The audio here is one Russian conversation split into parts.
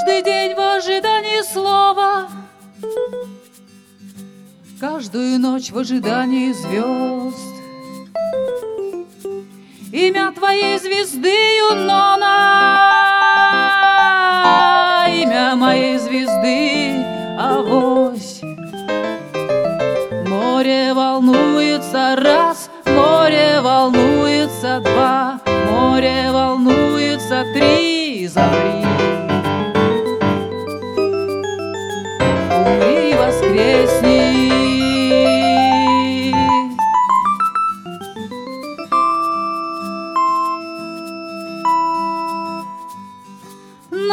Каждый день в ожидании слова. Каждую ночь в ожидании звезд. Имя твоей звезды, Юнона. Имя моей звезды, Авось. Море волнуется раз, море волнуется два Море волнуется три, замри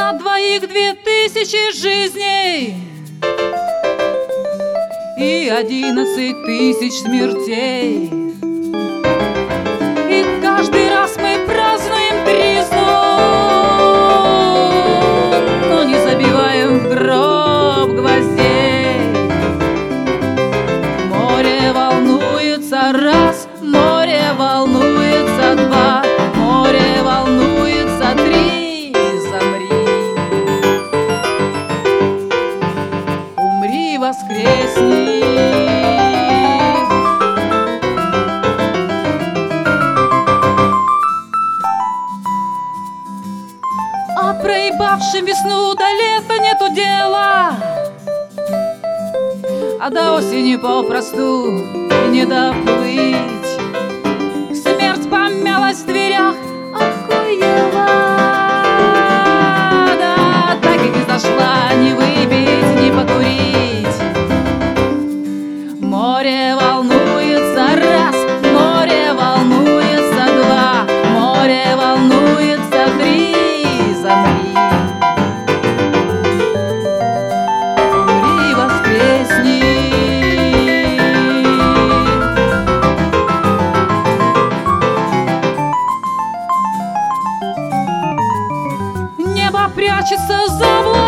На двоих две тысячи жизней. И одиннадцать тысяч смертей Умри, воскресни. А проебавшим весну до лета нету дела. А до осени попросту не доплыть прячется за власть.